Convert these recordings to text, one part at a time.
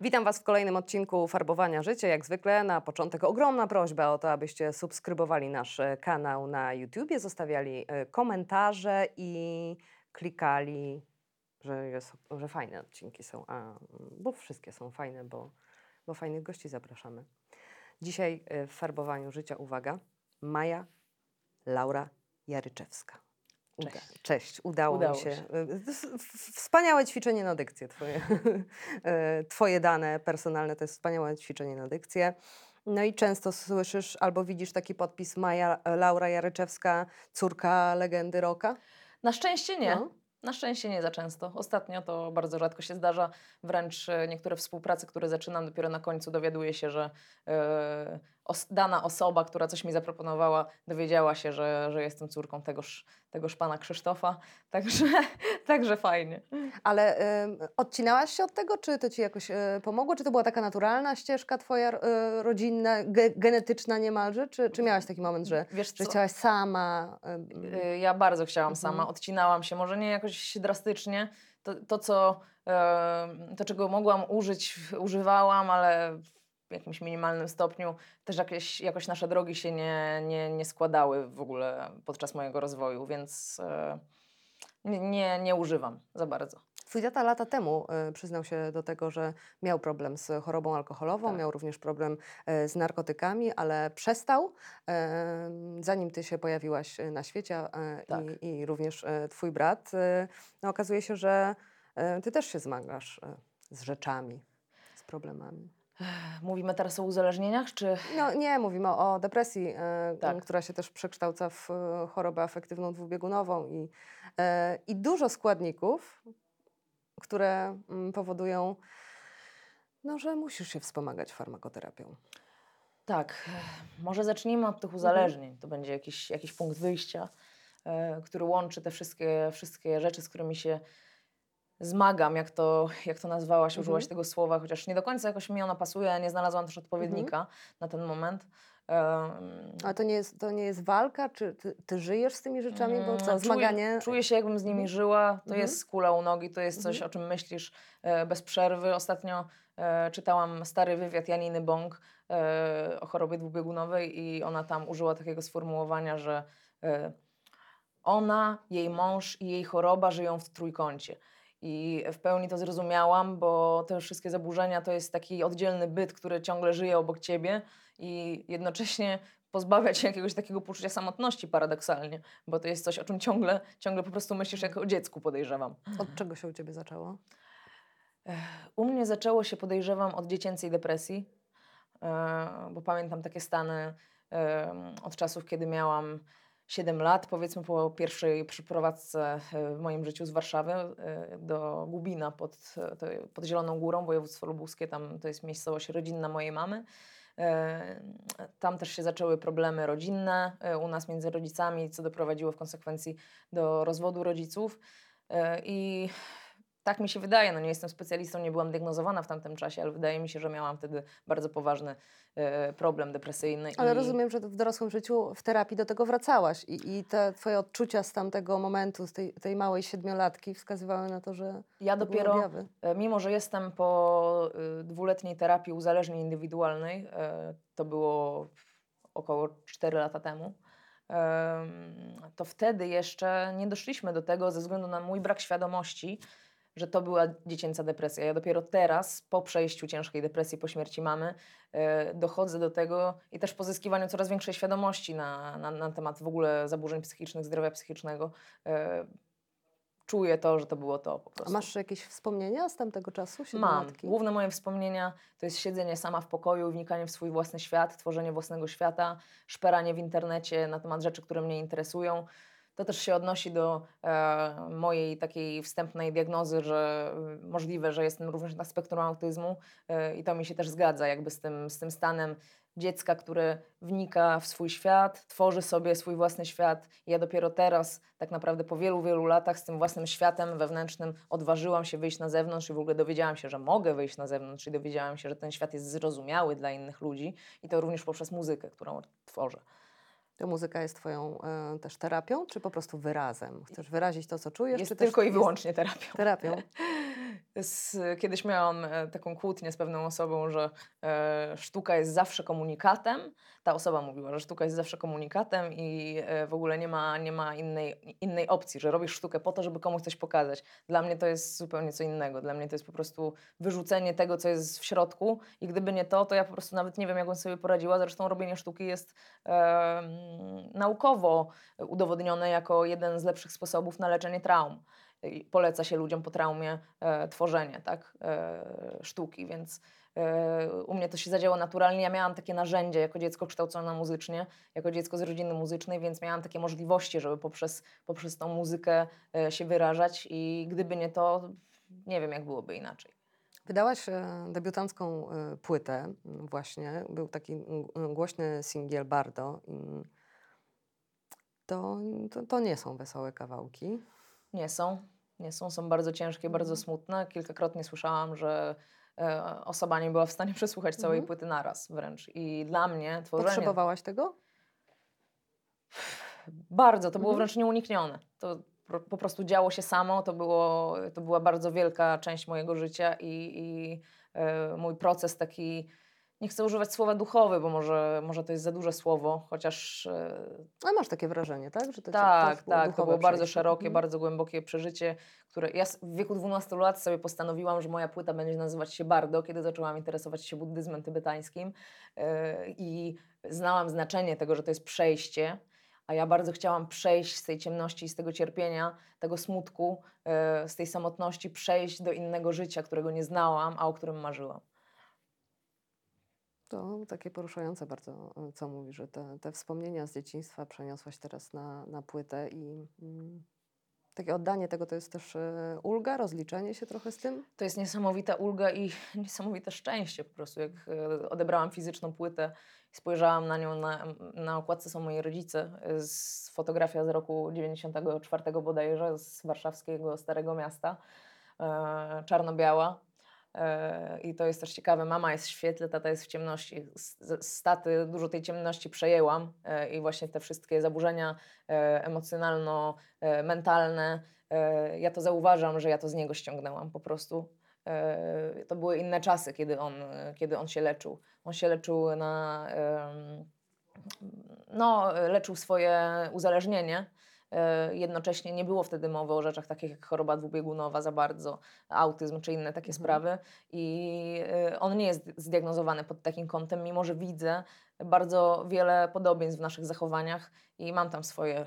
Witam Was w kolejnym odcinku Farbowania Życia. Jak zwykle na początek ogromna prośba o to, abyście subskrybowali nasz e, kanał na YouTubie, zostawiali e, komentarze i klikali, że, jest, że fajne odcinki są, a, bo wszystkie są fajne, bo, bo fajnych gości zapraszamy. Dzisiaj e, w Farbowaniu Życia, uwaga, Maja Laura Jaryczewska. Uda- Cześć. Cześć, udało, Udało mi się. się. Y, Wspaniałe ćwiczenie na dykcję twoje. E, twoje dane personalne to jest wspaniałe ćwiczenie na dykcję. No i często słyszysz albo widzisz taki podpis Maja Laura Jaryczewska, córka legendy roka. Na szczęście nie. No. Na szczęście nie za często. Ostatnio to bardzo rzadko się zdarza. Wręcz e, niektóre współprace, które zaczynam, dopiero na końcu dowiaduję się, że e, os dana osoba, która coś mi zaproponowała, dowiedziała się, że, że jestem córką tegoż, tegoż pana Krzysztofa. Także, także fajnie. Ale ym, odcinałaś się od tego, czy to ci jakoś y, pomogło? Czy to była taka naturalna ścieżka twoja y, rodzinna, ge, genetyczna niemalże? Czy, czy miałaś taki moment, że, Wiesz że chciałaś sama? Y, Ja bardzo chciałam Mhm. sama, odcinałam się, może nie jakoś drastycznie. To, to, co, to czego mogłam użyć, używałam, ale jakimś minimalnym stopniu. Też jakieś, jakoś nasze drogi się nie, nie, nie składały w ogóle podczas mojego rozwoju, więc e, nie, nie, używam za bardzo. Twój tata lata temu y, przyznał się do tego, że miał problem z chorobą alkoholową, Tak. miał również problem y, z narkotykami, ale przestał, y, zanim ty się pojawiłaś na świecie Tak. i, i również twój brat. No, okazuje się, że ty też się zmagasz z rzeczami, z problemami. Mówimy teraz o uzależnieniach, czy No nie, mówimy o, o depresji, y, Tak. która się też przekształca w y, chorobę afektywną dwubiegunową i, y, i dużo składników, które mm, powodują, no, że musisz się wspomagać farmakoterapią. Tak, może zacznijmy od tych uzależnień. To będzie jakiś, jakiś punkt wyjścia, e, który łączy te wszystkie, wszystkie rzeczy, z którymi się zmagam, jak to, jak to nazwałaś, użyłaś Mhm. tego słowa, chociaż nie do końca jakoś mi ona pasuje, a nie znalazłam też odpowiednika na ten moment. Em, Ale to nie jest, to nie jest walka? Czy ty, ty żyjesz z tymi rzeczami? Bo Mm, co, czuję- zmaganie... Czuję się, jakbym z nimi Mhm. żyła. To Mhm. jest kula u nogi, to jest coś, Mhm. o czym myślisz e, bez przerwy. Ostatnio e, czytałam stary wywiad Janiny Bąk e, o chorobie dwubiegunowej i ona tam użyła takiego sformułowania, że e, ona, jej mąż i jej choroba żyją w trójkącie. I w pełni to zrozumiałam, bo te wszystkie zaburzenia to jest taki oddzielny byt, który ciągle żyje obok ciebie i jednocześnie pozbawia cię jakiegoś takiego poczucia samotności paradoksalnie, bo to jest coś, o czym ciągle, ciągle po prostu myślisz jak o dziecku, podejrzewam. Od czego się u ciebie zaczęło? U mnie zaczęło się, podejrzewam, od dziecięcej depresji, e, bo pamiętam takie stany e, od czasów, kiedy miałam 7 lat, powiedzmy po pierwszej przeprowadzce e, w moim życiu z Warszawy e, do Gubina pod, e, pod Zieloną Górą, województwo lubuskie, tam to jest miejscowość rodzinna mojej mamy. Tam też się zaczęły problemy rodzinne u nas między rodzicami, co doprowadziło w konsekwencji do rozwodu rodziców. I tak mi się wydaje, no nie jestem specjalistą, nie byłam diagnozowana w tamtym czasie, ale wydaje mi się, że miałam wtedy bardzo poważny e, problem depresyjny. Ale i... rozumiem, że w dorosłym życiu w terapii do tego wracałaś i, i te twoje odczucia z tamtego momentu, z tej, tej małej siedmiolatki wskazywały na to, że Ja dopiero, objawy. e, mimo że jestem po y, dwuletniej terapii uzależnień indywidualnej, e, to było około 4 lata temu, em, to wtedy jeszcze nie doszliśmy do tego ze względu na mój brak świadomości, że to była dziecięca depresja. Ja dopiero teraz, po przejściu ciężkiej depresji po śmierci mamy, e, dochodzę do tego i też pozyskiwaniu coraz większej świadomości na, na, na temat w ogóle zaburzeń psychicznych, zdrowia psychicznego. e, Czuję to, że to było to po A prostu. masz jakieś wspomnienia z tamtego czasu, Mam. Główne moje wspomnienia to jest siedzenie sama w pokoju, wnikanie w swój własny świat, tworzenie własnego świata, szperanie w internecie na temat rzeczy, które mnie interesują. To też się odnosi do e, mojej takiej wstępnej diagnozy, że y, możliwe, że jestem również na spektrum autyzmu e, i to mi się też zgadza jakby z tym, z tym stanem dziecka, które wnika w swój świat, tworzy sobie swój własny świat. Ja dopiero teraz, tak naprawdę po wielu, wielu latach, z tym własnym światem wewnętrznym odważyłam się wyjść na zewnątrz i w ogóle dowiedziałam się, że mogę wyjść na zewnątrz i dowiedziałam się, że ten świat jest zrozumiały dla innych ludzi i to również poprzez muzykę, którą tworzę. To muzyka jest twoją e, też terapią, czy po prostu wyrazem? Chcesz wyrazić to, co czujesz? Jest czy tylko i wyłącznie terapią. Terapią. Z, kiedyś miałam e, taką kłótnię z pewną osobą, że e, sztuka jest zawsze komunikatem. Ta osoba mówiła, że sztuka jest zawsze komunikatem i e, w ogóle nie ma, nie ma innej, innej opcji, że robisz sztukę po to, żeby komuś coś pokazać. Dla mnie to jest zupełnie co innego. Dla mnie to jest po prostu wyrzucenie tego, co jest w środku i gdyby nie to, to ja po prostu nawet nie wiem, jak bym sobie poradziła. Zresztą robienie sztuki jest e, naukowo udowodnione jako jeden z lepszych sposobów na leczenie traum poleca się ludziom po traumie e, tworzenie tak, e, sztuki, więc e, u mnie to się zadziało naturalnie. Ja miałam takie narzędzie jako dziecko kształcone muzycznie, jako dziecko z rodziny muzycznej, więc miałam takie możliwości, żeby poprzez, poprzez tą muzykę e, się wyrażać i gdyby nie to, nie wiem jak byłoby inaczej. Wydałaś e, debiutancką e, płytę właśnie. Był taki głośny singiel Bardo. To, to, to nie są wesołe kawałki. Nie są, nie są, są bardzo ciężkie, bardzo Mhm. smutne. Kilkakrotnie słyszałam, że e, osoba nie była w stanie przesłuchać całej Mhm. płyty naraz wręcz. I dla mnie tworzenie... Potrzebowałaś tego? Bardzo, to było Mhm. wręcz nieuniknione. To po prostu działo się samo, to, było, to była bardzo wielka część mojego życia i, i e, mój proces taki, nie chcę używać słowa duchowy, bo może, może to jest za duże słowo, chociaż e, A masz takie wrażenie, tak? Że to, tak, było tak, to duchowe było bardzo przejście. szerokie, Mhm. bardzo głębokie przeżycie, które ja w wieku 12 lat sobie postanowiłam, że moja płyta będzie nazywać się Bardo, kiedy zaczęłam interesować się buddyzmem tybetańskim e, i znałam znaczenie tego, że to jest przejście, a ja bardzo chciałam przejść z tej ciemności, z tego cierpienia, tego smutku, e, z tej samotności, przejść do innego życia, którego nie znałam, a o którym marzyłam. To takie poruszające bardzo, e, co mówisz, że te, te wspomnienia z dzieciństwa przeniosłaś teraz na, na płytę i mm, takie oddanie tego to jest też e, ulga, rozliczenie się trochę z tym? To jest niesamowita ulga i niesamowite szczęście po prostu. Jak e, odebrałam fizyczną płytę i spojrzałam na nią, na, na okładce są moi rodzice, z fotografia z roku 94 bodajże, z warszawskiego Starego Miasta, czarno-biała. E, I to jest też ciekawe, mama jest w świetle, tata jest w ciemności. Z, z- z taty dużo tej ciemności przejęłam e, i właśnie te wszystkie zaburzenia e, emocjonalno-mentalne, ja to zauważam, że ja to z niego ściągnęłam po prostu. To były inne czasy, kiedy on, kiedy on się leczył. On się leczył na. No, leczył swoje uzależnienie. E, Jednocześnie nie było wtedy mowy o rzeczach takich jak choroba dwubiegunowa za bardzo, autyzm czy inne takie Mhm. sprawy. I e, on nie jest zdiagnozowany pod takim kątem, mimo że widzę bardzo wiele podobieństw w naszych zachowaniach i mam tam swoje e,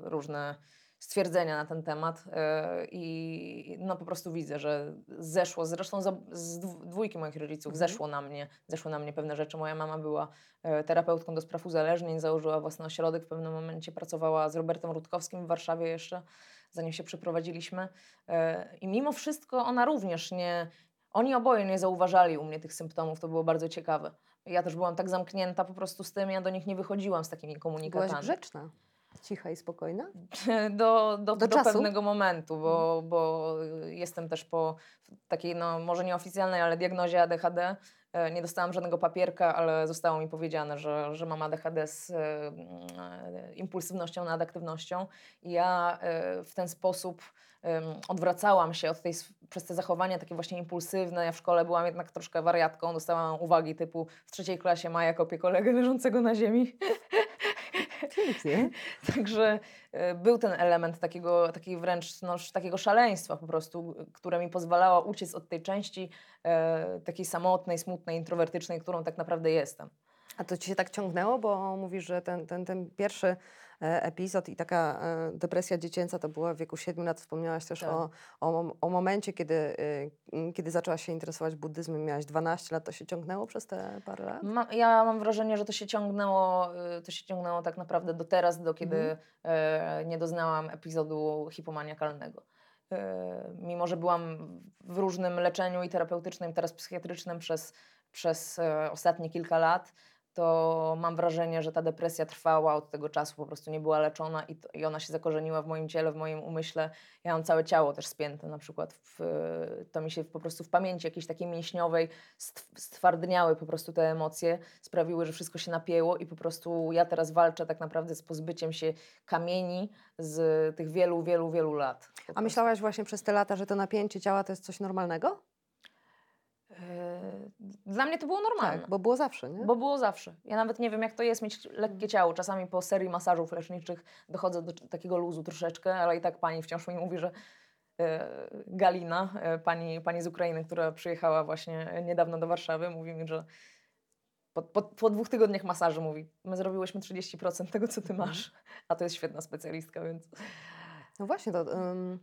różne stwierdzenia na ten temat e, i no po prostu widzę, że zeszło, zresztą z dw- dwójki moich rodziców Mhm. zeszło na mnie, zeszły na mnie pewne rzeczy. Moja mama była e, terapeutką do spraw uzależnień, założyła własny ośrodek, w pewnym momencie pracowała z Robertem Rutkowskim w Warszawie jeszcze, zanim się przeprowadziliśmy E, i mimo wszystko ona również nie, oni oboje nie zauważali u mnie tych symptomów, to było bardzo ciekawe. Ja też byłam tak zamknięta po prostu z tym, ja do nich nie wychodziłam z takimi komunikatami. Byłaś grzeczna, cicha i spokojna? do, do, Do do, pewnego momentu, bo, bo jestem też po takiej, no może nieoficjalnej, ale diagnozie ADHD. E, Nie dostałam żadnego papierka, ale zostało mi powiedziane, że, że mam ADHD z e, mm, impulsywnością nad aktywnością. I ja e, w ten sposób odwracałam się od tej, przez te zachowania takie właśnie impulsywne. Ja w szkole byłam jednak troszkę wariatką, dostałam uwagi typu w trzeciej klasie Maja kopie kolegę leżącego na ziemi. Pięknie. Także e, był ten element takiego, takiej wręcz no, takiego szaleństwa po prostu, które mi pozwalało uciec od tej części e, takiej samotnej, smutnej, introwertycznej, którą tak naprawdę jestem. A to ci się tak ciągnęło, bo mówisz, że ten, ten, ten pierwszy epizod i taka e, depresja dziecięca to była w wieku 7 lat. Wspomniałaś też Tak. o, o, o momencie, kiedy, e, kiedy zaczęłaś się interesować buddyzmem. Miałaś 12 lat, to się ciągnęło przez te parę lat? Ma, ja mam wrażenie, że to się ciągnęło, to się ciągnęło tak naprawdę do teraz, do kiedy Mhm. e, nie doznałam epizodu hipomaniakalnego. E, mimo, że byłam w różnym leczeniu i terapeutycznym, teraz psychiatrycznym przez, przez e, ostatnie kilka lat, to mam wrażenie, że ta depresja trwała od tego czasu, po prostu nie była leczona i, to, i ona się zakorzeniła w moim ciele, w moim umyśle. Ja mam całe ciało też spięte na przykład. W, to mi się po prostu w pamięci jakiejś takiej mięśniowej stw- stwardniały po prostu te emocje, sprawiły, że wszystko się napięło i po prostu ja teraz walczę tak naprawdę z pozbyciem się kamieni z tych wielu, wielu, wielu lat. A myślałaś właśnie przez te lata, że to napięcie ciała to jest coś normalnego? Yy, Dla mnie to było normalne. Tak, bo było zawsze, nie? Bo było zawsze. Ja nawet nie wiem, jak to jest mieć lekkie ciało. Czasami po serii masażów leczniczych dochodzę do takiego luzu troszeczkę, ale i tak pani wciąż mi mówi, że e, Galina, e, pani, pani z Ukrainy, która przyjechała właśnie niedawno do Warszawy, mówi mi, że po, po, po dwóch tygodniach masażu mówi, my zrobiłyśmy 30% tego, co ty masz. A to jest świetna specjalistka, więc... No właśnie, to, ym,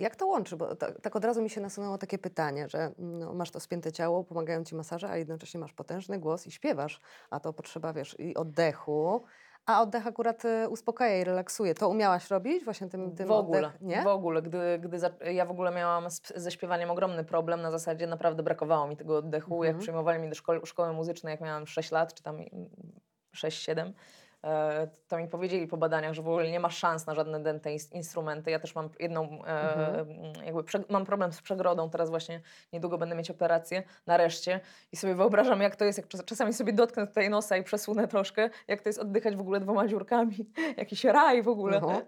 jak to łączy? Bo tak, tak od razu mi się nasunęło takie pytanie, że no, masz to spięte ciało, pomagają ci masaże, a jednocześnie masz potężny głos i śpiewasz, a to potrzeba, wiesz, i oddechu, a oddech akurat y, uspokaja i relaksuje. To umiałaś robić właśnie tym, tym w ogóle, oddech, nie? w ogóle, gdy, gdy za, ja w ogóle miałam ze śpiewaniem ogromny problem, na zasadzie naprawdę brakowało mi tego oddechu, jak Mhm. przyjmowali mnie do szkoły, szkoły muzycznej, jak miałam 6 lat, czy tam 6-7, e, to mi powiedzieli po badaniach, że w ogóle nie ma szans na żadne dęte ins- instrumenty. Ja też mam jedną, e, Mhm. jakby mam problem z przegrodą, teraz właśnie niedługo będę mieć operację, nareszcie i sobie wyobrażam, jak to jest, jak czas, czasami sobie dotknę tutaj nosa i przesunę troszkę, jak to jest oddychać w ogóle dwoma dziurkami, jakiś raj w ogóle. Mhm.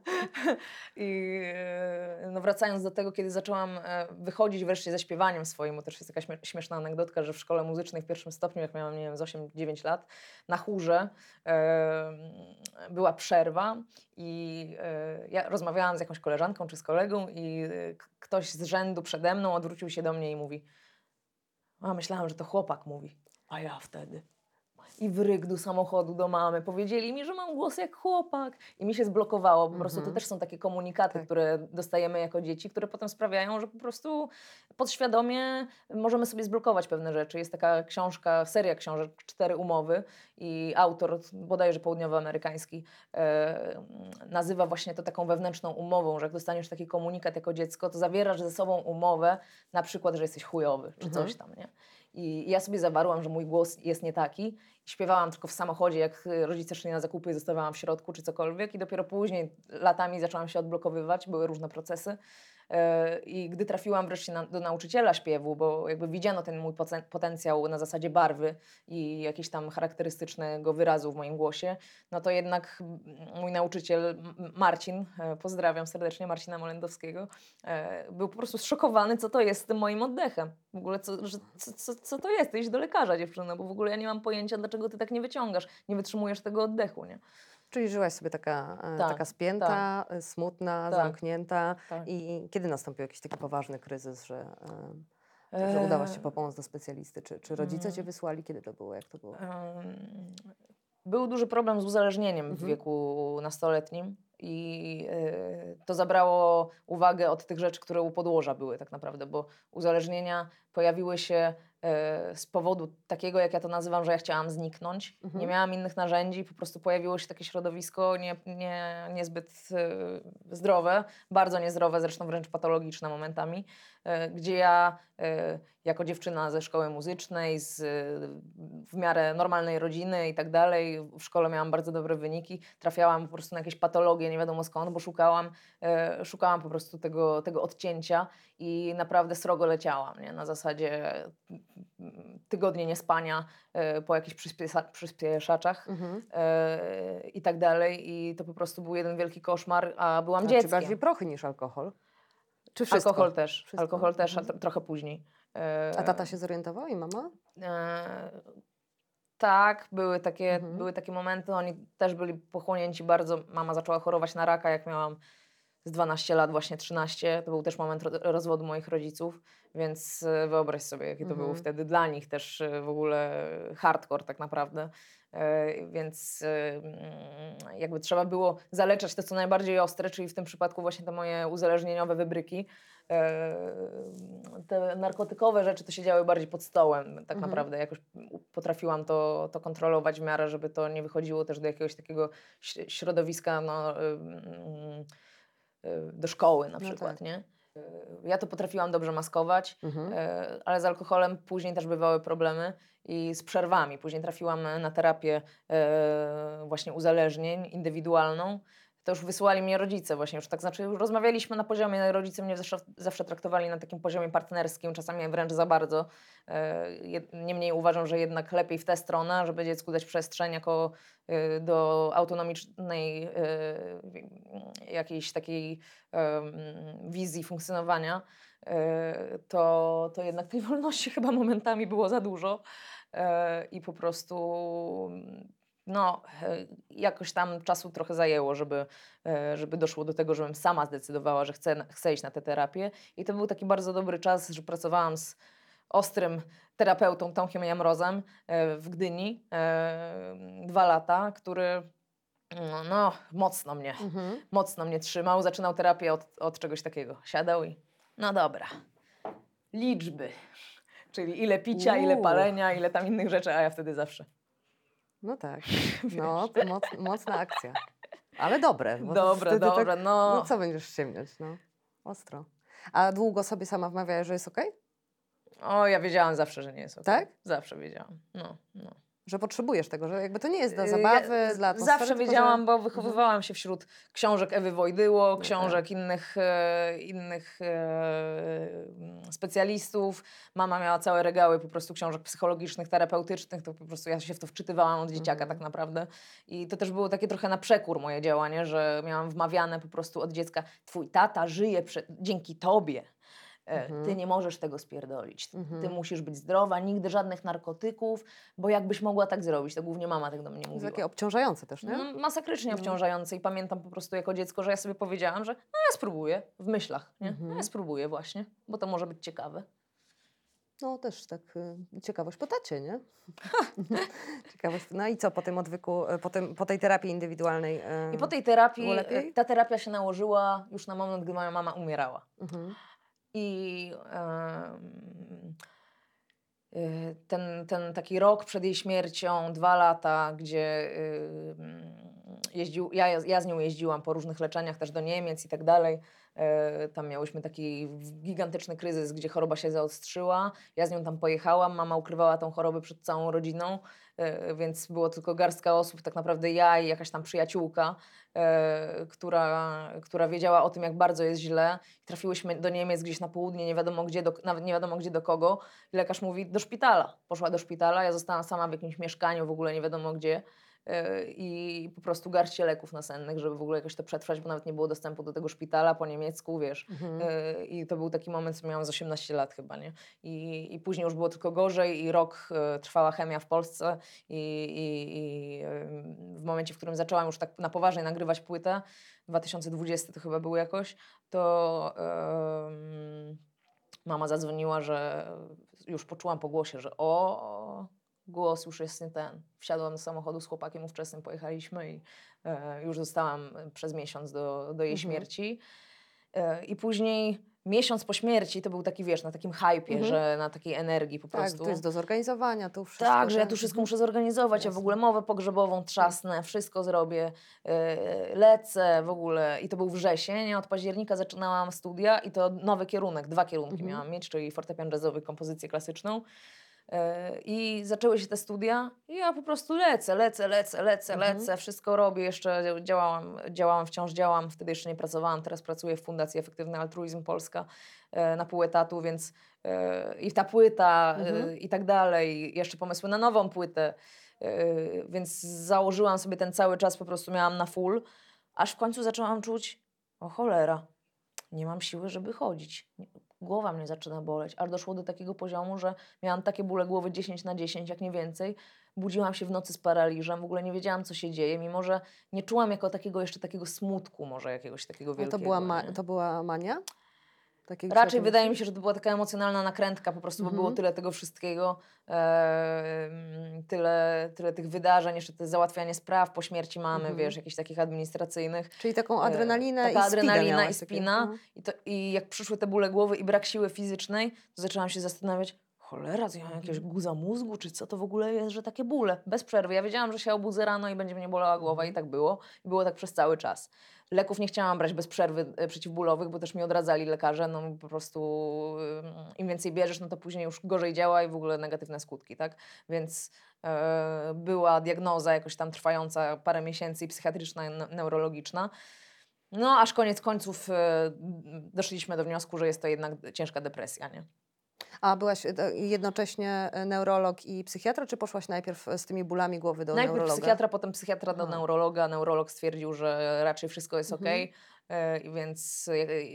I e, no wracając do tego, kiedy zaczęłam e, wychodzić wreszcie ze śpiewaniem swoim, bo też jest taka śmie- śmieszna anegdotka, że w szkole muzycznej w pierwszym stopniu, jak miałam, nie wiem, z 8-9 lat, na chórze e, była przerwa i e, ja rozmawiałam z jakąś koleżanką czy z kolegą i e, ktoś z rzędu przede mną odwrócił się do mnie i mówi a myślałam, że to chłopak mówi, a ja wtedy i wryk do samochodu do mamy. Powiedzieli mi, że mam głos jak chłopak. I mi się zblokowało. Po prostu to Mhm. też są takie komunikaty, Tak. które dostajemy jako dzieci, które potem sprawiają, że po prostu podświadomie możemy sobie zblokować pewne rzeczy. Jest taka książka, seria książek, cztery umowy i autor, bodajże południowoamerykański, e, nazywa właśnie to taką wewnętrzną umową, że jak dostaniesz taki komunikat jako dziecko, to zawierasz ze sobą umowę, na przykład, że jesteś chujowy, czy Mhm. coś tam, nie? I ja sobie zawarłam, że mój głos jest nie taki. Śpiewałam tylko w samochodzie, jak y, rodzice szli na zakupy i zostawiałam w środku, czy cokolwiek. I dopiero później, latami, zaczęłam się odblokowywać, były różne procesy. E, I gdy trafiłam wreszcie na, do nauczyciela śpiewu, bo jakby widziano ten mój poten- potencjał na zasadzie barwy i jakiegoś tam charakterystycznego wyrazu w moim głosie, no to jednak mój nauczyciel Marcin, e, pozdrawiam serdecznie Marcina Molendowskiego, e, był po prostu zszokowany, co to jest z tym moim oddechem. W ogóle, co, że, co, co, co to jest? Idź do lekarza, dziewczyno, bo w ogóle ja nie mam pojęcia, dlaczego ty tak nie wyciągasz, nie wytrzymujesz tego oddechu, nie? Czyli żyłaś sobie taka, e, Tak, taka spięta, e, smutna, Tak. zamknięta. Tak. I kiedy nastąpił jakiś taki poważny kryzys, że, e, że udałaś się po pomoc do specjalisty? Czy, czy rodzice cię mm. wysłali? Kiedy to było? Jak to było? Był duży problem z uzależnieniem w Mhm. wieku nastoletnim i to zabrało uwagę od tych rzeczy, które u podłoża były tak naprawdę, bo uzależnienia pojawiły się z powodu takiego, jak ja to nazywam, że ja chciałam zniknąć. Mhm. Nie miałam innych narzędzi, po prostu pojawiło się takie środowisko nie, nie, niezbyt y, zdrowe, bardzo niezdrowe, zresztą wręcz patologiczne momentami, gdzie ja y, jako dziewczyna ze szkoły muzycznej, z y, w miarę normalnej rodziny i tak dalej, w szkole miałam bardzo dobre wyniki, trafiałam po prostu na jakieś patologie, nie wiadomo skąd, bo szukałam, e, szukałam po prostu tego, tego odcięcia i naprawdę srogo leciałam, nie? na zasadzie tygodnie niespania e, po jakichś przyspieszaczach Mhm. e, i tak dalej i to po prostu był jeden wielki koszmar, a byłam A czy dzieckiem. bardziej prochy niż alkohol? Czy wszystko? Alkohol też, Wszystko? alkohol też, a Mhm. tro- trochę później. E, A tata się zorientował i mama? E, tak, były takie, Mhm. były takie momenty. Oni też byli pochłonięci bardzo. Mama zaczęła chorować na raka, jak miałam z 12 lat, właśnie 13. To był też moment ro- rozwodu moich rodziców, więc e, wyobraź sobie, jakie to było Mhm. wtedy dla nich też e, w ogóle hardcore tak naprawdę. E, Więc jakby trzeba było zaleczać to, co najbardziej ostre, czyli w tym przypadku właśnie te moje uzależnieniowe wybryki. Te narkotykowe rzeczy to się działy bardziej pod stołem, tak Mhm. naprawdę. Jakoś potrafiłam to, to kontrolować w miarę, żeby to nie wychodziło też do jakiegoś takiego środowiska, no, do szkoły na No przykład, tak. nie? Ja to potrafiłam dobrze maskować, Mhm. e, ale z alkoholem później też bywały problemy i z przerwami. Później trafiłam na terapię właśnie uzależnień indywidualną. To już wysłali mnie rodzice właśnie, już tak znaczy już rozmawialiśmy na poziomie, rodzice mnie zawsze, zawsze traktowali na takim poziomie partnerskim, czasami wręcz za bardzo. E, Niemniej uważam, że jednak lepiej w tę stronę, żeby dziecku dać przestrzeń jako e, do autonomicznej e, jakiejś takiej wizji funkcjonowania, to, to jednak tej wolności chyba momentami było za dużo i po prostu no, e, jakoś tam czasu trochę zajęło, żeby, e, żeby doszło do tego, żebym sama zdecydowała, że chcę, chcę iść na tę terapię. I to był taki bardzo dobry czas, że pracowałam z ostrym terapeutą Tomkiem Jamrozem e, w Gdyni dwa lata, który no, no, mocno mnie Mhm. mocno mnie trzymał. Zaczynał terapię od, od czegoś takiego. Siadał i no dobra, liczby. Czyli ile picia, ile Uuu. palenia, ile tam innych rzeczy, a ja wtedy zawsze. No tak. No, moc, mocna akcja. Ale dobre. Dobre, dobre, Tak, no. no co będziesz ściemniać, no. Ostro. A długo sobie sama wmawiałaś, że jest okej? O, ja wiedziałam zawsze, że nie jest okej. Tak? Zawsze wiedziałam. No, no. Że potrzebujesz tego, że jakby to nie jest dla Y, zabawy, ja dla atmosfery, Zawsze wiedziałam, że... bo wychowywałam się wśród książek Ewy Wojdyło, książek innych, e, innych e, mm, specjalistów. Mama miała całe regały po prostu książek psychologicznych, terapeutycznych, to po prostu ja się w to wczytywałam od dzieciaka Mhm. tak naprawdę. I to też było takie trochę na przekór moje działanie, że miałam wmawiane po prostu od dziecka, twój tata żyje dzięki tobie. E, Ty Mhm. nie możesz tego spierdolić. Ty Mhm. musisz być zdrowa, nigdy żadnych narkotyków, bo jakbyś mogła tak zrobić, to głównie mama tak do mnie mówiła. takie obciążające też, nie? No, masakrycznie No. obciążające i pamiętam po prostu jako dziecko, że ja sobie powiedziałam, że no ja spróbuję w myślach, nie? No, Mhm. ja spróbuję właśnie, bo to może być ciekawe. No też tak y, ciekawość po tacie, nie? ciekawość. No i co po tym odwyku, y, po, tym, po tej terapii indywidualnej? y, I po tej terapii, ta terapia się nałożyła już na moment, gdy moja mama umierała. Mhm. I y, ten, ten taki rok przed jej śmiercią, dwa lata, gdzie y, mm, jeździł, ja, ja z nią jeździłam po różnych leczeniach też do Niemiec i tak dalej. E, Tam miałyśmy taki gigantyczny kryzys, gdzie choroba się zaostrzyła. Ja z nią tam pojechałam, mama ukrywała tą chorobę przed całą rodziną, e, więc było tylko garstka osób, tak naprawdę ja i jakaś tam przyjaciółka, e, która, która wiedziała o tym, jak bardzo jest źle. Trafiłyśmy do Niemiec gdzieś na południe, nie wiadomo gdzie, do, nawet nie wiadomo gdzie do kogo. I lekarz mówi do szpitala. Poszła do szpitala, ja zostałam sama w jakimś mieszkaniu, w ogóle nie wiadomo gdzie. E, I po prostu garście leków nasennych, żeby w ogóle jakoś to przetrwać, bo nawet nie było dostępu do tego szpitala po niemiecku, wiesz. Mhm. E, I to był taki moment, co miałam z 18 lat chyba, nie? I, I później już było tylko gorzej i rok e, trwała chemia w Polsce i, i, i w momencie, w którym zaczęłam już tak na poważnie nagrywać płytę, 2020 to chyba był jakoś, to em, mama zadzwoniła, że już poczułam po głosie, że o, głos już jest nie ten. Wsiadłam do samochodu z chłopakiem ówczesnym, pojechaliśmy i e, już zostałam przez miesiąc do, do jej Mhm. śmierci. E, I później miesiąc po śmierci to był taki, wiesz, na takim hypie, Mhm. że na takiej energii po Tak, prostu. to jest do zorganizowania, tu wszystko. Tak, że ja tak. tu wszystko Mhm. muszę zorganizować, ja w ogóle mowę pogrzebową trzasnę, wszystko zrobię, yy, lecę w ogóle. I to był wrzesień, od października zaczynałam studia i to nowy kierunek, dwa kierunki Mhm. miałam mieć, czyli fortepian jazzowy, kompozycję klasyczną. Yy, I zaczęły się te studia. I ja po prostu lecę, lecę, lecę, lecę, Mhm. lecę, wszystko robię, jeszcze działałam, działałam, wciąż działam, wtedy jeszcze nie pracowałam, teraz pracuję w Fundacji Efektywny Altruizm Polska e, na pół etatu, więc e, i ta płyta e, Mhm. i tak dalej, jeszcze pomysły na nową płytę, e, więc założyłam sobie ten cały czas, po prostu miałam na full, aż w końcu zaczęłam czuć, o cholera, nie mam siły, żeby chodzić. Głowa mnie zaczyna boleć, aż doszło do takiego poziomu, że miałam takie bóle głowy 10 na 10, jak nie więcej. Budziłam się w nocy z paraliżem, w ogóle nie wiedziałam, co się dzieje, mimo że nie czułam jako takiego jeszcze takiego smutku, może jakiegoś takiego wielkiego. to była, ma- to była mania? Takiego Raczej wydaje mi się, że to była taka emocjonalna nakrętka, po prostu, bo było Mhm. tyle tego wszystkiego, e, tyle, tyle tych wydarzeń, jeszcze te załatwianie spraw po śmierci mamy, Mhm. wiesz, jakichś takich administracyjnych. Czyli taką E, adrenalinę taka i adrenalina i spina. no. I, to, I jak przyszły te bóle głowy i brak siły fizycznej, to zaczęłam się zastanawiać, cholera, ja mam jakiegoś guza mózgu, czy co to w ogóle jest, że takie bóle, bez przerwy. Ja wiedziałam, że się obudzę rano i będzie mnie bolała głowa i tak było. I było tak przez cały czas. Leków nie chciałam brać bez przerwy e, przeciwbólowych, bo też mi odradzali lekarze, no po prostu im więcej bierzesz, no to później już gorzej działa i w ogóle negatywne skutki, tak? Więc e, była diagnoza jakoś tam trwająca parę miesięcy psychiatryczna, i ne- neurologiczna. No, aż koniec końców e, doszliśmy do wniosku, że jest to jednak ciężka depresja, nie? A byłaś e, jednocześnie e, neurolog i psychiatra, czy poszłaś najpierw e, z tymi bólami głowy do Najpierw neurologa? psychiatra, potem psychiatra do neurologa. Neurolog stwierdził, że raczej wszystko jest Mhm. i Więc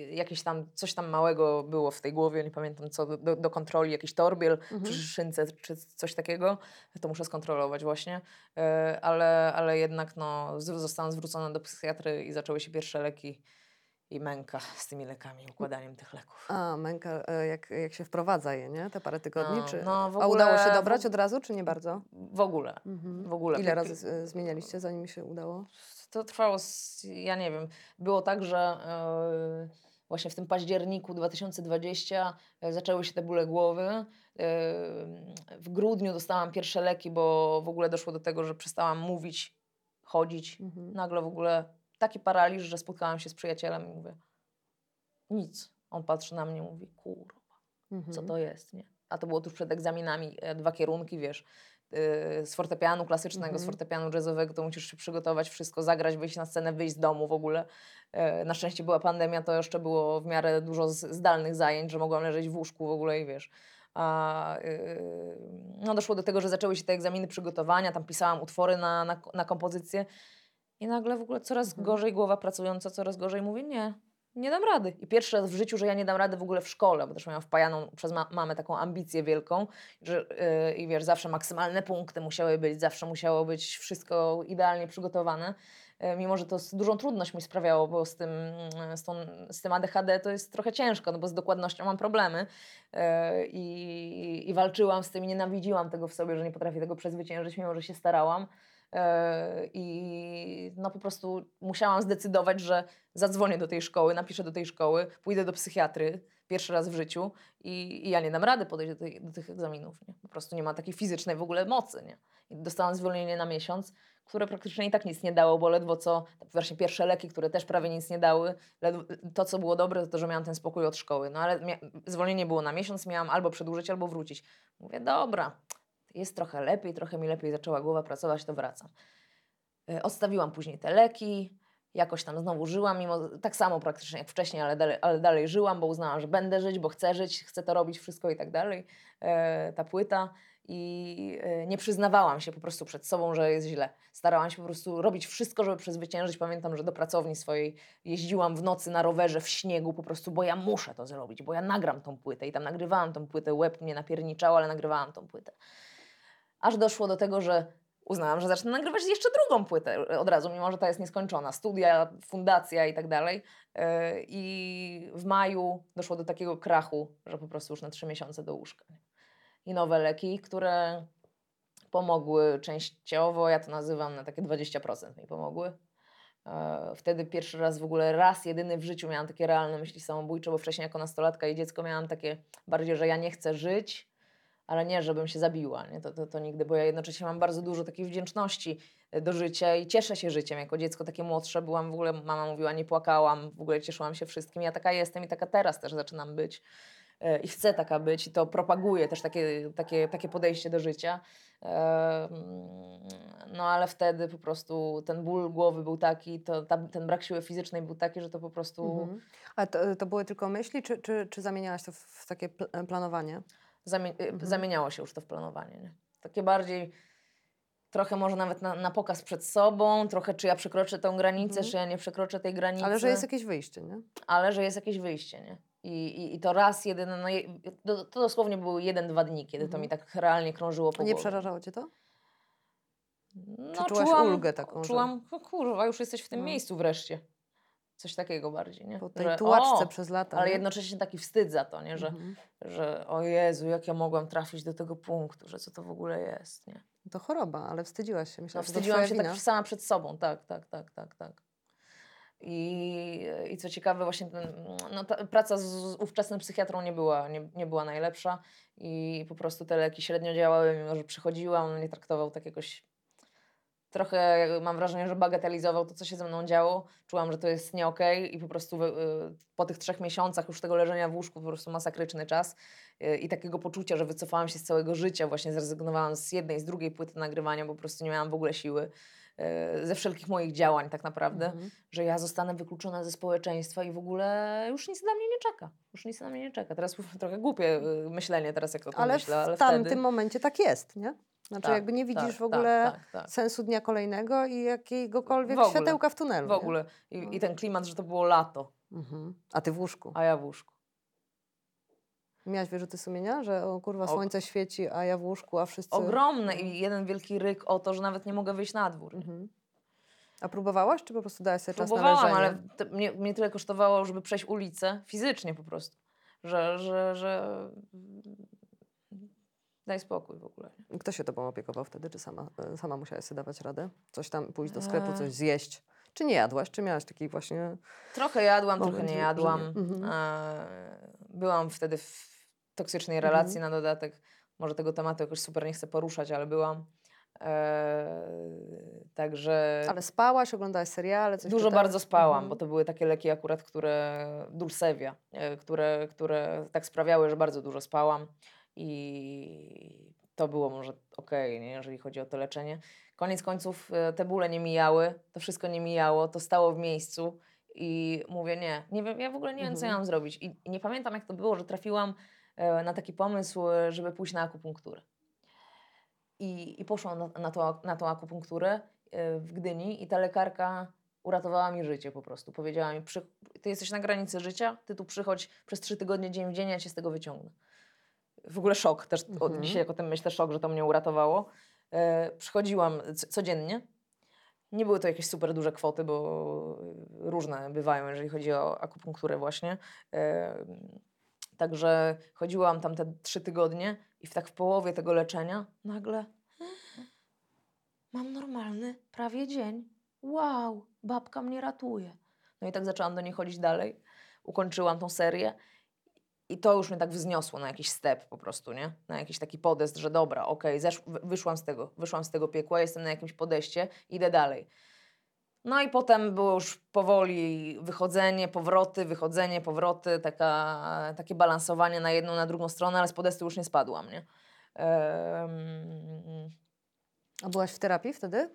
jakieś tam, coś tam małego było w tej głowie, nie pamiętam co, do, do kontroli, jakiś torbiel Mhm. przy szynce czy coś takiego, to muszę skontrolować właśnie, ale, ale jednak no, zostałam zwrócona do psychiatry i zaczęły się pierwsze leki i męka z tymi lekami, układaniem tych leków. A, męka, e, jak, jak się wprowadza je, nie? Te parę tygodni, No, czy... no, w A udało się ogóle- dobrać od razu, czy nie bardzo? W ogóle, Mhm. w ogóle. Ile razy z- e, zmienialiście, zanim się udało? To trwało, z, ja nie wiem, było tak, że e, właśnie w tym październiku 2020 e, zaczęły się te bóle głowy. E, w grudniu dostałam pierwsze leki, bo w ogóle doszło do tego, że przestałam mówić, chodzić. Mhm. Nagle w ogóle taki paraliż, że spotkałam się z przyjacielem i mówię, nic. On patrzy na mnie i mówi, kurwa co Mhm. to jest, nie? A to było tuż przed egzaminami, e, dwa kierunki, wiesz, e, z fortepianu klasycznego, z Mhm. fortepianu jazzowego, to musisz się przygotować, wszystko zagrać, wyjść na scenę, wyjść z domu w ogóle. E, Na szczęście była pandemia, to jeszcze było w miarę dużo zdalnych zajęć, że mogłam leżeć w łóżku w ogóle i wiesz. A, yy, no doszło do tego, że zaczęły się te egzaminy przygotowania, tam pisałam utwory na, na, na kompozycję i nagle w ogóle coraz Mhm. gorzej głowa pracująca, coraz gorzej mówię, nie, nie dam rady. I pierwszy raz w życiu, że ja nie dam rady w ogóle w szkole, bo też miałam wpajaną przez ma- mamę taką ambicję wielką, że yy, i wiesz, zawsze maksymalne punkty musiały być, zawsze musiało być wszystko idealnie przygotowane. Yy, mimo, że to dużą trudność mi sprawiało, bo z tym, yy, z, tą, z tym ADHD to jest trochę ciężko, no bo z dokładnością mam problemy yy, i, i walczyłam z tym i nienawidziłam tego w sobie, że nie potrafię tego przezwyciężyć, mimo że się starałam. E, I no po prostu musiałam zdecydować, że zadzwonię do tej szkoły, napiszę do tej szkoły, pójdę do psychiatry pierwszy raz w życiu i, i ja nie dam rady podejść do, tej, do tych egzaminów. Nie? Po prostu nie ma takiej fizycznej w ogóle mocy. Nie? I dostałam zwolnienie na miesiąc, które praktycznie i tak nic nie dało, bo ledwo co, właśnie pierwsze leki, które też prawie nic nie dały, ledwo, to co było dobre, to to, że miałam ten spokój od szkoły. No ale zwolnienie było na miesiąc, miałam albo przedłużyć, albo wrócić. Mówię, dobra, jest trochę lepiej, trochę mi lepiej zaczęła głowa pracować, to wracam. E, Odstawiłam później te leki, jakoś tam znowu żyłam, mimo tak samo praktycznie jak wcześniej, ale dalej, ale dalej żyłam, bo uznałam, że będę żyć, bo chcę żyć, chcę to robić, wszystko i tak dalej. E, ta płyta i e, nie przyznawałam się po prostu przed sobą, że jest źle. Starałam się po prostu robić wszystko, żeby przezwyciężyć. Pamiętam, że do pracowni swojej jeździłam w nocy na rowerze w śniegu po prostu, bo ja muszę to zrobić, bo ja nagram tą płytę i tam nagrywałam tą płytę, łeb mnie napierniczał, ale nagrywałam tą płytę. Aż doszło do tego, że uznałam, że zacznę nagrywać jeszcze drugą płytę od razu, mimo że ta jest nieskończona. Studia, fundacja i tak dalej. Yy, I w maju doszło do takiego krachu, że po prostu już na trzy miesiące do łóżka. I nowe leki, które pomogły częściowo, ja to nazywam na takie 20% mi pomogły. E, Wtedy pierwszy raz w ogóle, raz jedyny w życiu miałam takie realne myśli samobójcze, bo wcześniej jako nastolatka i dziecko miałam takie bardziej, że ja nie chcę żyć, ale nie, żebym się zabiła, nie? To, to, to nigdy, bo ja jednocześnie mam bardzo dużo takiej wdzięczności e, do życia i cieszę się życiem. Jako dziecko takie młodsze byłam w ogóle, mama mówiła, nie płakałam, w ogóle cieszyłam się wszystkim. Ja taka jestem i taka teraz też zaczynam być e, i chcę taka być i to propaguję też takie, takie, takie podejście do życia. No ale wtedy po prostu ten ból głowy był taki, to, ten brak siły fizycznej był taki, że to po prostu Mhm. A to, to były tylko myśli, czy, czy, czy zamieniałaś to w, takie pl- planowanie? Zamie- y, Mhm. zamieniało się już to w planowanie. Nie? Takie bardziej, trochę może nawet na, na pokaz przed sobą, trochę czy ja przekroczę tą granicę, Mhm. czy ja nie przekroczę tej granicy. Ale że jest jakieś wyjście, nie? ale że jest jakieś wyjście, nie? I, i, i to raz, jedyny, no, to, to dosłownie były jeden, dwa dni, kiedy to Mhm. mi tak realnie krążyło po A nie głowie. przerażało cię to? No, czułaś ulgę taką, że- Czułam, no kurwa, już jesteś w tym No. miejscu wreszcie. Coś takiego bardziej, nie? Po tej Że, tułaczce o, przez lata. Ale nie? jednocześnie taki wstyd za to, nie? Że, Mhm. że o Jezu, jak ja mogłam trafić do tego punktu, że co to w ogóle jest, nie? To choroba, ale wstydziłaś się. No, Myślałam, to wstydziłam się wina. tak sama przed sobą, tak, tak, tak, tak, tak. I, I co ciekawe, właśnie ten, no, ta praca z, z ówczesnym psychiatrą nie była, nie, nie była najlepsza i po prostu te leki średnio działały, mimo że przychodziłam, on mnie traktował tak jakoś trochę mam wrażenie, że bagatelizował to, co się ze mną działo. Czułam, że to jest nie okej i po prostu y, po tych trzech miesiącach już tego leżenia w łóżku po prostu masakryczny czas y, i takiego poczucia, że wycofałam się z całego życia, właśnie zrezygnowałam z jednej, z drugiej płyty nagrywania, bo po prostu nie miałam w ogóle siły y, ze wszelkich moich działań tak naprawdę, Mhm. że ja zostanę wykluczona ze społeczeństwa i w ogóle już nic na mnie nie czeka. Już nic na mnie nie czeka. Teraz trochę głupie myślenie teraz, jak o tym Ale myślę, ale w tamtym wtedy... momencie tak jest, nie? Znaczy Tak, jakby nie widzisz tak, w ogóle tak, tak, tak. sensu dnia kolejnego i jakiegokolwiek W ogóle. światełka w tunelu. W ogóle. I, No. I ten klimat, że to było lato, Mhm. A ty w łóżku. a ja w łóżku. Miałaś wyrzuty sumienia, że o kurwa Og- słońce świeci, a ja w łóżku, a wszyscy... Ogromne i jeden wielki ryk o to, że nawet nie mogę wyjść na dwór. Mhm. A próbowałaś, czy po prostu dałaś sobie czas na Próbowałam, leżenie? ale te, mnie, mnie tyle kosztowało, żeby przejść ulicę fizycznie po prostu, że, że, że daj spokój w ogóle. Kto się tobą opiekował wtedy? Czy sama, e, sama musiałaś sobie dawać radę? Coś tam, pójść do sklepu, Eee. coś zjeść? Czy nie jadłaś? Czy miałaś taki właśnie... Trochę jadłam, Moment, trochę nie jadłam. nie. Mhm. E, byłam wtedy w toksycznej Mhm. relacji na dodatek. Może tego tematu jakoś super nie chcę poruszać, ale byłam. E, także Ale spałaś, oglądałaś seriale, coś Dużo czytałaś? bardzo spałam, Mhm. bo to były takie leki akurat, które dulsewia, e, które, które tak sprawiały, że bardzo dużo spałam i to było może okej, nie, jeżeli chodzi o to leczenie. Koniec końców e, te bóle nie mijały, to wszystko nie mijało, to stało w miejscu i mówię nie, nie wiem, ja w ogóle nie wiem, co ja Mhm. mam zrobić. I, nie pamiętam, jak to było, że trafiłam e, na taki pomysł, e, żeby pójść na akupunkturę. I, i poszłam na, na, to, na tą akupunkturę w Gdyni i ta lekarka uratowała mi życie po prostu. Powiedziała mi, ty jesteś na granicy życia, ty tu przychodź przez trzy tygodnie dzień w dzień, ja cię z tego wyciągnę. W ogóle szok, też Mhm. dzisiaj jak o tym myślę, szok, że to mnie uratowało. E, przychodziłam codziennie. Nie były to jakieś super duże kwoty, bo różne bywają, jeżeli chodzi o akupunkturę właśnie. E, Także chodziłam tam te trzy tygodnie i w tak w połowie tego leczenia nagle mam normalny prawie dzień. Wow, babka mnie ratuje. No i tak zaczęłam do niej chodzić dalej. Ukończyłam tą serię i to już mnie tak wzniosło na jakiś step po prostu, nie? Na jakiś taki podest, że dobra, okej, zesz- wy- wyszłam z tego, wyszłam z tego piekła, jestem na jakimś podejście, idę dalej. No i potem było już powoli wychodzenie, powroty, wychodzenie, powroty, taka, takie balansowanie na jedną, na drugą stronę, ale z podestu już nie spadłam, nie? Em, A byłaś w terapii wtedy?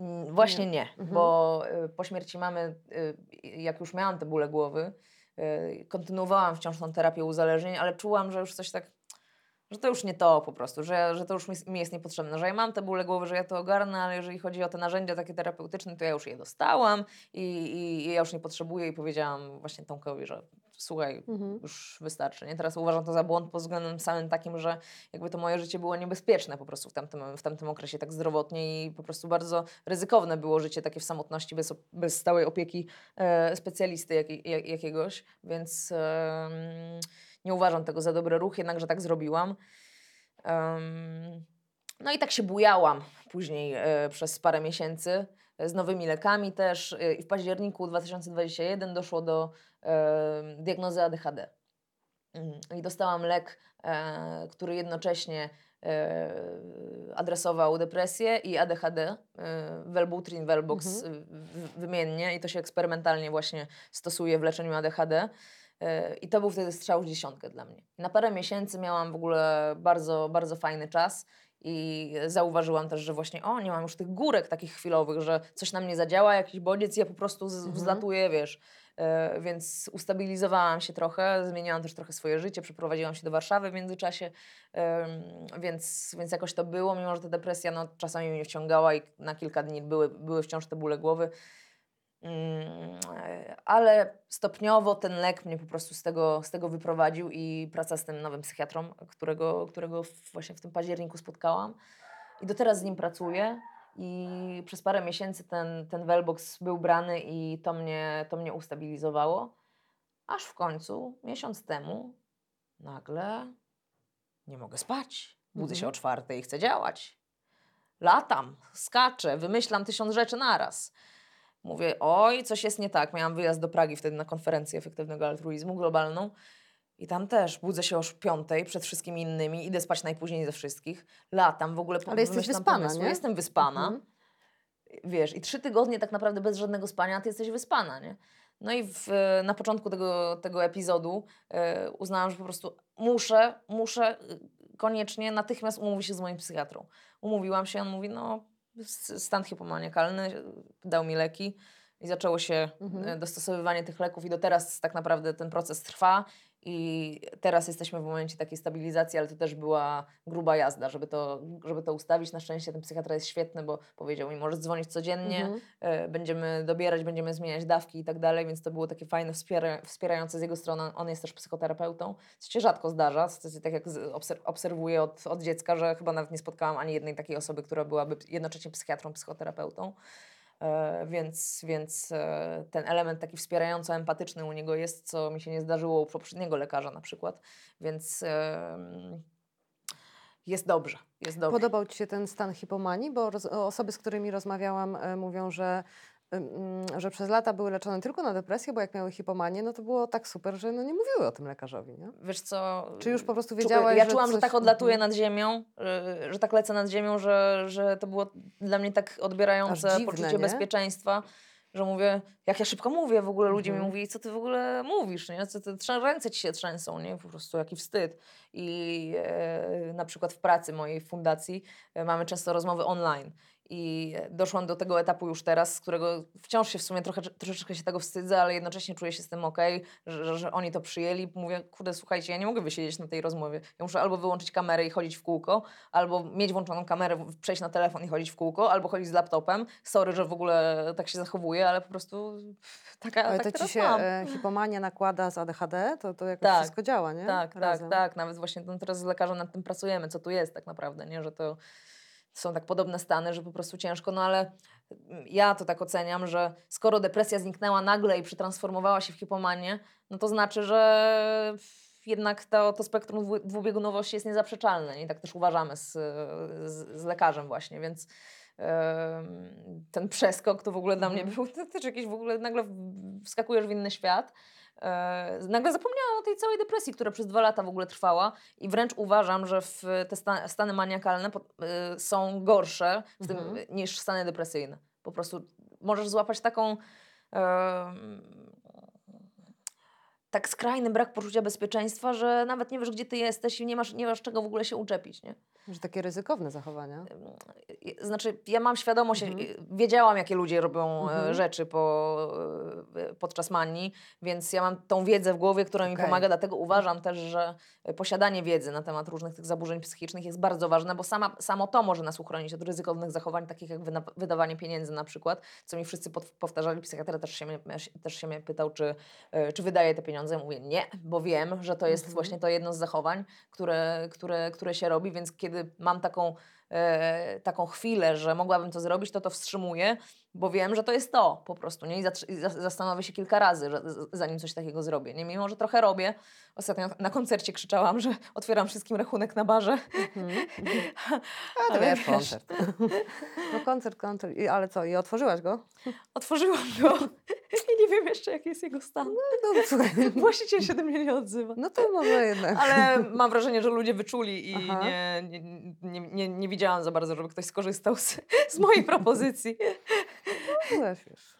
Mm, Właśnie Nie. nie, Mhm. bo y, po śmierci mamy, y, jak już miałam te bóle głowy, kontynuowałam wciąż tą terapię uzależnień, ale czułam, że już coś tak, że to już nie to po prostu, że, że to już mi, mi jest niepotrzebne, że ja mam te bóle głowy, że ja to ogarnę, ale jeżeli chodzi o te narzędzia takie terapeutyczne, to ja już je dostałam i, i, i ja już nie potrzebuję i powiedziałam właśnie Tomkowi, że słuchaj, Mhm. już wystarczy. Nie? Teraz uważam to za błąd pod względem samym takim, że jakby to moje życie było niebezpieczne po prostu w tamtym, w tamtym okresie tak zdrowotnie i po prostu bardzo ryzykowne było życie takie w samotności bez, bez stałej opieki e, specjalisty jak, jak, jakiegoś, więc em, nie uważam tego za dobry ruch, jednakże tak zrobiłam. Em, no i tak się bujałam później e, przez parę miesięcy e, z nowymi lekami też e, i w październiku 2021 doszło do diagnozy ADHD. Mm, I dostałam lek, który jednocześnie adresował depresję i ADHD, Wellbutrin, Wellbox Mhm. wymiennie i to się eksperymentalnie właśnie stosuje w leczeniu ADHD. E, I to był wtedy strzał w dziesiątkę dla mnie. Na parę miesięcy miałam w ogóle bardzo, bardzo fajny czas i zauważyłam też, że właśnie o, nie mam już tych górek takich chwilowych, że coś na mnie zadziała, jakiś bodziec i ja po prostu z, Mhm. wzlatuję, wiesz. E, więc ustabilizowałam się trochę, zmieniłam też trochę swoje życie, przeprowadziłam się do Warszawy w międzyczasie, więc, więc jakoś to było, mimo że ta depresja no, czasami mnie wciągała i na kilka dni były, były wciąż te bóle głowy. Mm, Ale stopniowo ten lek mnie po prostu z tego, z tego wyprowadził i praca z tym nowym psychiatrą, którego, którego właśnie w tym październiku spotkałam. I do teraz z nim pracuję. I przez parę miesięcy ten, ten Wellbox był brany i to mnie, to mnie ustabilizowało. Aż w końcu, miesiąc temu, nagle nie mogę spać. Budzę się Mhm. o czwartej i chcę działać. Latam, skaczę, wymyślam tysiąc rzeczy naraz. Mówię, oj, coś jest nie tak. Miałam wyjazd do Pragi wtedy na konferencję efektywnego altruizmu globalną. I tam też budzę się o piątej przed wszystkimi innymi, idę spać najpóźniej ze wszystkich, latam w ogóle. po- Ale jesteś wyspana, nie? Jestem wyspana. Mhm. Wiesz, i trzy tygodnie tak naprawdę bez żadnego spania, ty jesteś wyspana, nie? No i w, na początku tego, tego epizodu e, uznałam, że po prostu muszę, muszę y, koniecznie natychmiast umówić się z moim psychiatrą. Umówiłam się, on mówi, no stan hipomaniakalny, dał mi leki i zaczęło się Mhm. e, dostosowywanie tych leków i do teraz tak naprawdę ten proces trwa i teraz jesteśmy w momencie takiej stabilizacji, ale to też była gruba jazda, żeby to, żeby to ustawić. Na szczęście ten psychiatra jest świetny, bo powiedział mi, możesz dzwonić codziennie, Mhm. e, będziemy dobierać, będziemy zmieniać dawki i tak dalej, więc to było takie fajne, wspiera, wspierające z jego strony. On jest też psychoterapeutą, co się rzadko zdarza, tak jak obserwuję od, od dziecka, że chyba nawet nie spotkałam ani jednej takiej osoby, która byłaby jednocześnie psychiatrą, psychoterapeutą. E, więc więc e, ten element taki wspierająco empatyczny u niego jest, co mi się nie zdarzyło u poprzedniego lekarza na przykład, więc jest dobrze, jest dobrze. Podobał Ci się ten stan hipomanii? Bo roz, osoby, z którymi rozmawiałam, e, mówią, że, że przez lata były leczone tylko na depresję, bo jak miały hipomanię, no to było tak super, że no nie mówiły o tym lekarzowi, nie? Wiesz co? Czy już po prostu wiedziałaś, Ja że czułam, że coś- tak odlatuję nad ziemią, że, że tak lecę nad ziemią, że, że to było dla mnie tak odbierające dziwne, poczucie nie? bezpieczeństwa, że mówię, jak ja szybko mówię, w ogóle ludzie mi Mhm. mówili, co ty w ogóle mówisz, nie? Co ty, ręce ci się trzęsą, nie? Po prostu jaki wstyd. I e, na przykład w pracy mojej w fundacji e, mamy często rozmowy online. I doszłam do tego etapu już teraz, z którego wciąż się w sumie trochę, troszeczkę się tego wstydzę, ale jednocześnie czuję się z tym okej, że, że, oni to przyjęli. Mówię, kurde, słuchajcie, ja nie mogę wysiedzieć na tej rozmowie. Ja muszę albo wyłączyć kamerę i chodzić w kółko, albo mieć włączoną kamerę, przejść na telefon i chodzić w kółko, albo chodzić z laptopem. Sorry, że w ogóle tak się zachowuję, ale po prostu taka Ale tak to Ci się mam. e, hipomania nakłada z ADHD, to, to jakoś Tak, wszystko działa, nie? Tak, Razem. tak, tak. Nawet właśnie teraz z lekarzem nad tym pracujemy, co tu jest tak naprawdę, nie? Że to są tak podobne stany, że po prostu ciężko, no ale mm, ja to tak oceniam, że skoro depresja zniknęła nagle i przetransformowała się w hipomanię, no to znaczy, że jednak to, to spektrum dwu- dwubiegunowości jest niezaprzeczalne. Nie? I tak też uważamy z, z, z lekarzem właśnie, więc em, ten przeskok to w ogóle dla mnie Mhm. był to też jakiś w ogóle, nagle wskakujesz w inny świat. E, nagle zapomniałam o tej całej depresji, która przez dwa lata w ogóle trwała i wręcz uważam, że w te sta, stany maniakalne y, są gorsze tym, Mhm. niż stany depresyjne. Po prostu możesz złapać taką tak skrajny brak poczucia bezpieczeństwa, że nawet nie wiesz, gdzie ty jesteś i nie masz, nie masz czego w ogóle się uczepić, nie? Że takie ryzykowne zachowania. Y, Znaczy, ja mam świadomość, Mhm. y, wiedziałam, jakie ludzie robią e, Mhm. rzeczy po, e, podczas manii, więc ja mam tą wiedzę w głowie, która mi Okej. pomaga, dlatego uważam też, że e, posiadanie wiedzy na temat różnych tych zaburzeń psychicznych jest bardzo ważne, bo sama, samo to może nas uchronić od ryzykownych zachowań, takich jak wydawanie pieniędzy na przykład, co mi wszyscy powtarzali. Psychiatra też się, mnie, też się mnie pytał, czy, czy wydaje te pieniądze. Ja mówię nie, bo wiem, że to jest Mhm. właśnie to jedno z zachowań, które, które, które się robi, więc kiedy mam taką, e, taką chwilę, że mogłabym to zrobić, to to wstrzymuję, bo wiem, że to jest to po prostu, nie? I, zastanowię się kilka razy, że, zanim coś takiego zrobię, nie? Mimo, że trochę robię. Ostatnio na koncercie krzyczałam, że otwieram wszystkim rachunek na barze. Mhm. A to wiesz, wiesz. koncert. No koncert, koncert. I, ale co, i otworzyłaś go? Otworzyłam go i nie wiem jeszcze, jaki jest jego stan. No, słuchaj, Właściciel się do mnie nie odzywa. no to może jednak. Ale mam wrażenie, że ludzie wyczuli i nie, nie, nie, nie widziałam za bardzo, żeby ktoś skorzystał z, z mojej propozycji. Wiesz, wiesz.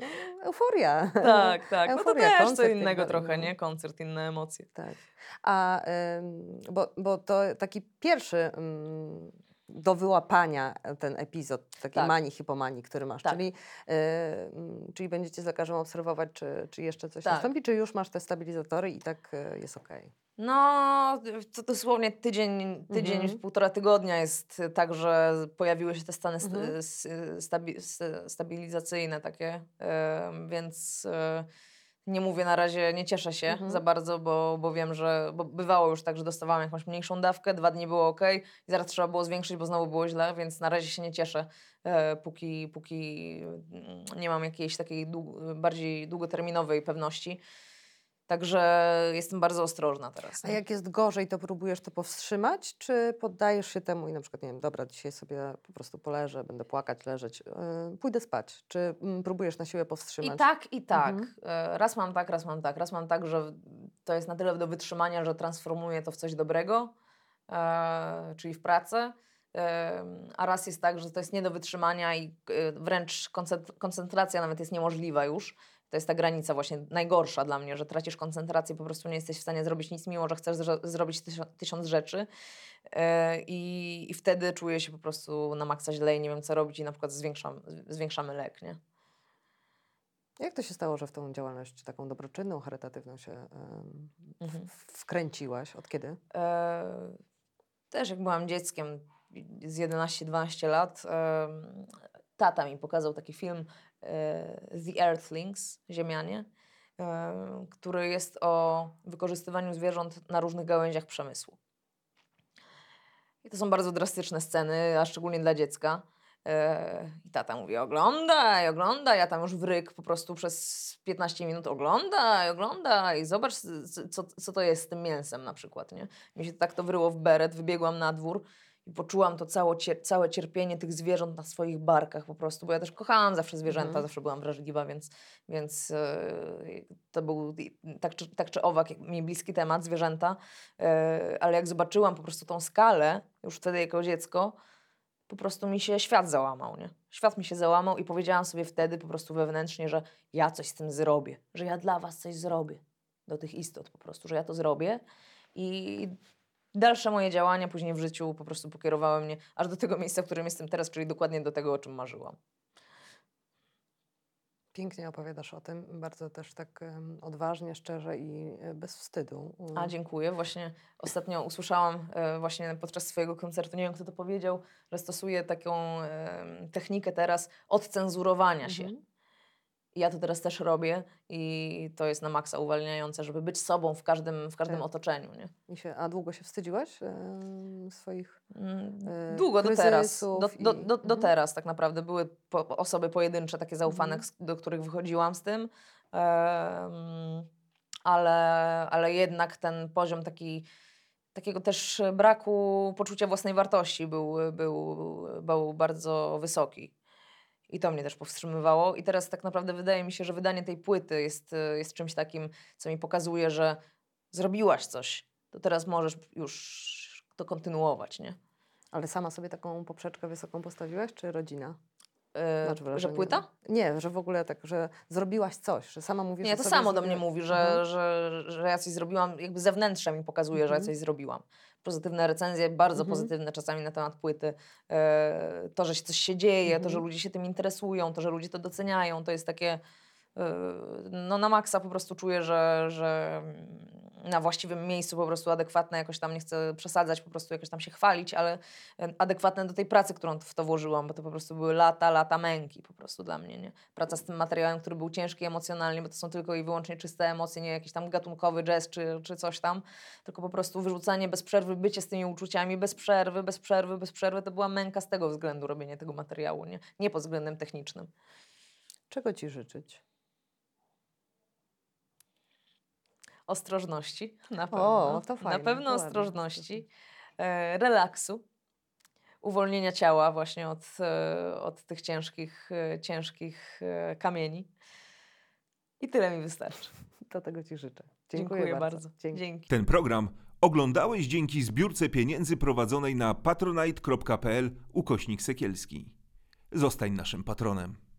No, euforia. Tak, tak. No to Euforia, też co innego trochę, nie? Koncert, inne emocje. Tak. A bo, bo to taki pierwszy ym, do wyłapania e, ten epizod takiej Tak. manii, hipomanii, który masz. Tak. Czyli, y, ym, czyli będziecie z lekarzem obserwować, czy, czy jeszcze coś Tak. nastąpi, czy już masz te stabilizatory i tak y, jest okej. No, to dosłownie tydzień, tydzień Mhm. półtora tygodnia jest tak, że pojawiły się te stany st- Mhm. stabi- stabilizacyjne takie, więc e, nie mówię na razie, nie cieszę się Mhm. za bardzo, bo, bo wiem, że bo bywało już tak, że dostawałam jakąś mniejszą dawkę, dwa dni było ok, i zaraz trzeba było zwiększyć, bo znowu było źle, więc na razie się nie cieszę, e, póki, póki mm, nie mam jakiejś takiej dłu- bardziej długoterminowej pewności. Także jestem bardzo ostrożna teraz. A nie? jak jest gorzej, to próbujesz to powstrzymać, czy poddajesz się temu i na przykład, nie wiem, dobra, dzisiaj sobie po prostu poleżę, będę płakać, leżeć, yy, pójdę spać, czy mm, próbujesz na siłę powstrzymać? I tak, i tak. Mhm. E, Raz mam tak, raz mam tak. Raz mam tak, że to jest na tyle do wytrzymania, że transformuję to w coś dobrego, e, czyli w pracę. E, a raz jest tak, że to jest nie do wytrzymania i wręcz koncentr- koncentracja nawet jest niemożliwa już. To jest ta granica właśnie najgorsza dla mnie, że tracisz koncentrację, po prostu nie jesteś w stanie zrobić nic, mimo że chcesz zro- zrobić tysiąc rzeczy. E, I, I wtedy czuję się po prostu na maksa źle i nie wiem co robić i na przykład zwiększam, zwiększamy lek, nie? Jak to się stało, że w tą działalność taką dobroczynną, charytatywną się Mhm. wkręciłaś? Od kiedy? E, też jak byłam dzieckiem z 11-12 lat, tata mi pokazał taki film The Earthlings, Ziemianie, e, który jest o wykorzystywaniu zwierząt na różnych gałęziach przemysłu. I to są bardzo drastyczne sceny, a szczególnie dla dziecka. E, I tata mówi, oglądaj, oglądaj, ja tam już wryk po prostu przez 15 minut oglądaj, oglądaj, zobacz co, co to jest z tym mięsem na przykład, nie? Mi się tak to wryło w beret, wybiegłam na dwór i poczułam to cało, cier- całe cierpienie tych zwierząt na swoich barkach po prostu, bo ja też kochałam zawsze zwierzęta, Mhm. zawsze byłam wrażliwa, więc, więc e, to był tak czy, tak czy owak mi bliski temat, zwierzęta, e, ale jak zobaczyłam po prostu tą skalę, już wtedy jako dziecko, po prostu mi się świat załamał, nie? Świat mi się załamał i powiedziałam sobie wtedy po prostu wewnętrznie, że ja coś z tym zrobię, że ja dla was coś zrobię, do tych istot po prostu, że ja to zrobię i dalsze moje działania później w życiu po prostu pokierowały mnie aż do tego miejsca, w którym jestem teraz, czyli dokładnie do tego, o czym marzyłam. Pięknie opowiadasz o tym, bardzo też tak odważnie, szczerze i e, bez wstydu. A Mm. dziękuję. Właśnie ostatnio usłyszałam e, właśnie podczas swojego koncertu, nie wiem kto to powiedział, że stosuję taką technikę teraz odcenzurowania się. Mhm. Ja to teraz też robię i to jest na maksa uwalniające, żeby być sobą w każdym, w każdym Tak. otoczeniu. Nie? Się, a długo się wstydziłaś em, swoich... Mm, E, Długo, do teraz. Do, do, do, do mhm. teraz tak naprawdę. Były po, osoby pojedyncze, takie zaufane, z- do których wychodziłam z tym. Em, ale, ale jednak ten poziom taki, takiego też braku poczucia własnej wartości był, był, był bardzo wysoki. I to mnie też powstrzymywało. I teraz tak naprawdę wydaje mi się, że wydanie tej płyty jest, jest czymś takim, co mi pokazuje, że zrobiłaś coś. To teraz możesz już to kontynuować, nie? Ale sama sobie taką poprzeczkę wysoką postawiłaś, czy rodzina? Yy, Masz że wrażenie, płyta? Nie, że w że tak, że zrobiłaś coś, że sama mówisz, Nie, że to samo do mnie zrobiłaś- mówi, że, Mhm. że, że ja coś zrobiłam, jakby zewnętrzne mi pokazuje, że ja Mhm. coś zrobiłam. Pozytywne recenzje, bardzo Mhm. pozytywne czasami na temat płyty. E, to, że coś się dzieje, to, że Mhm. ludzie się tym interesują, to, że ludzie to doceniają, to jest takie e, no na maksa po prostu czuję, że, że mm, na właściwym miejscu po prostu adekwatne, jakoś tam nie chcę przesadzać, po prostu jakoś tam się chwalić, ale e, adekwatne do tej pracy, którą w to włożyłam, bo to po prostu były lata, lata męki po prostu dla mnie, nie? Praca z tym materiałem, który był ciężki emocjonalnie, bo to są tylko i wyłącznie czyste emocje, nie jakiś tam gatunkowy jazz czy, czy coś tam, tylko po prostu wyrzucanie bez przerwy, bycie z tymi uczuciami bez przerwy, bez przerwy, bez przerwy, to była męka z tego względu robienie tego materiału, nie? Nie pod względem technicznym. Czego ci życzyć? Ostrożności, na pewno. O, to fajne, na pewno ładne. ostrożności, e, relaksu, uwolnienia ciała właśnie od, e, od tych ciężkich, e, ciężkich kamieni. I tyle mi wystarczy. To tego ci życzę. Dziękuję, Dziękuję bardzo. bardzo. Dzięki. Dzięki. Ten program oglądałeś dzięki zbiórce pieniędzy prowadzonej na patronite.pl ukośnik sekielski. Zostań naszym patronem.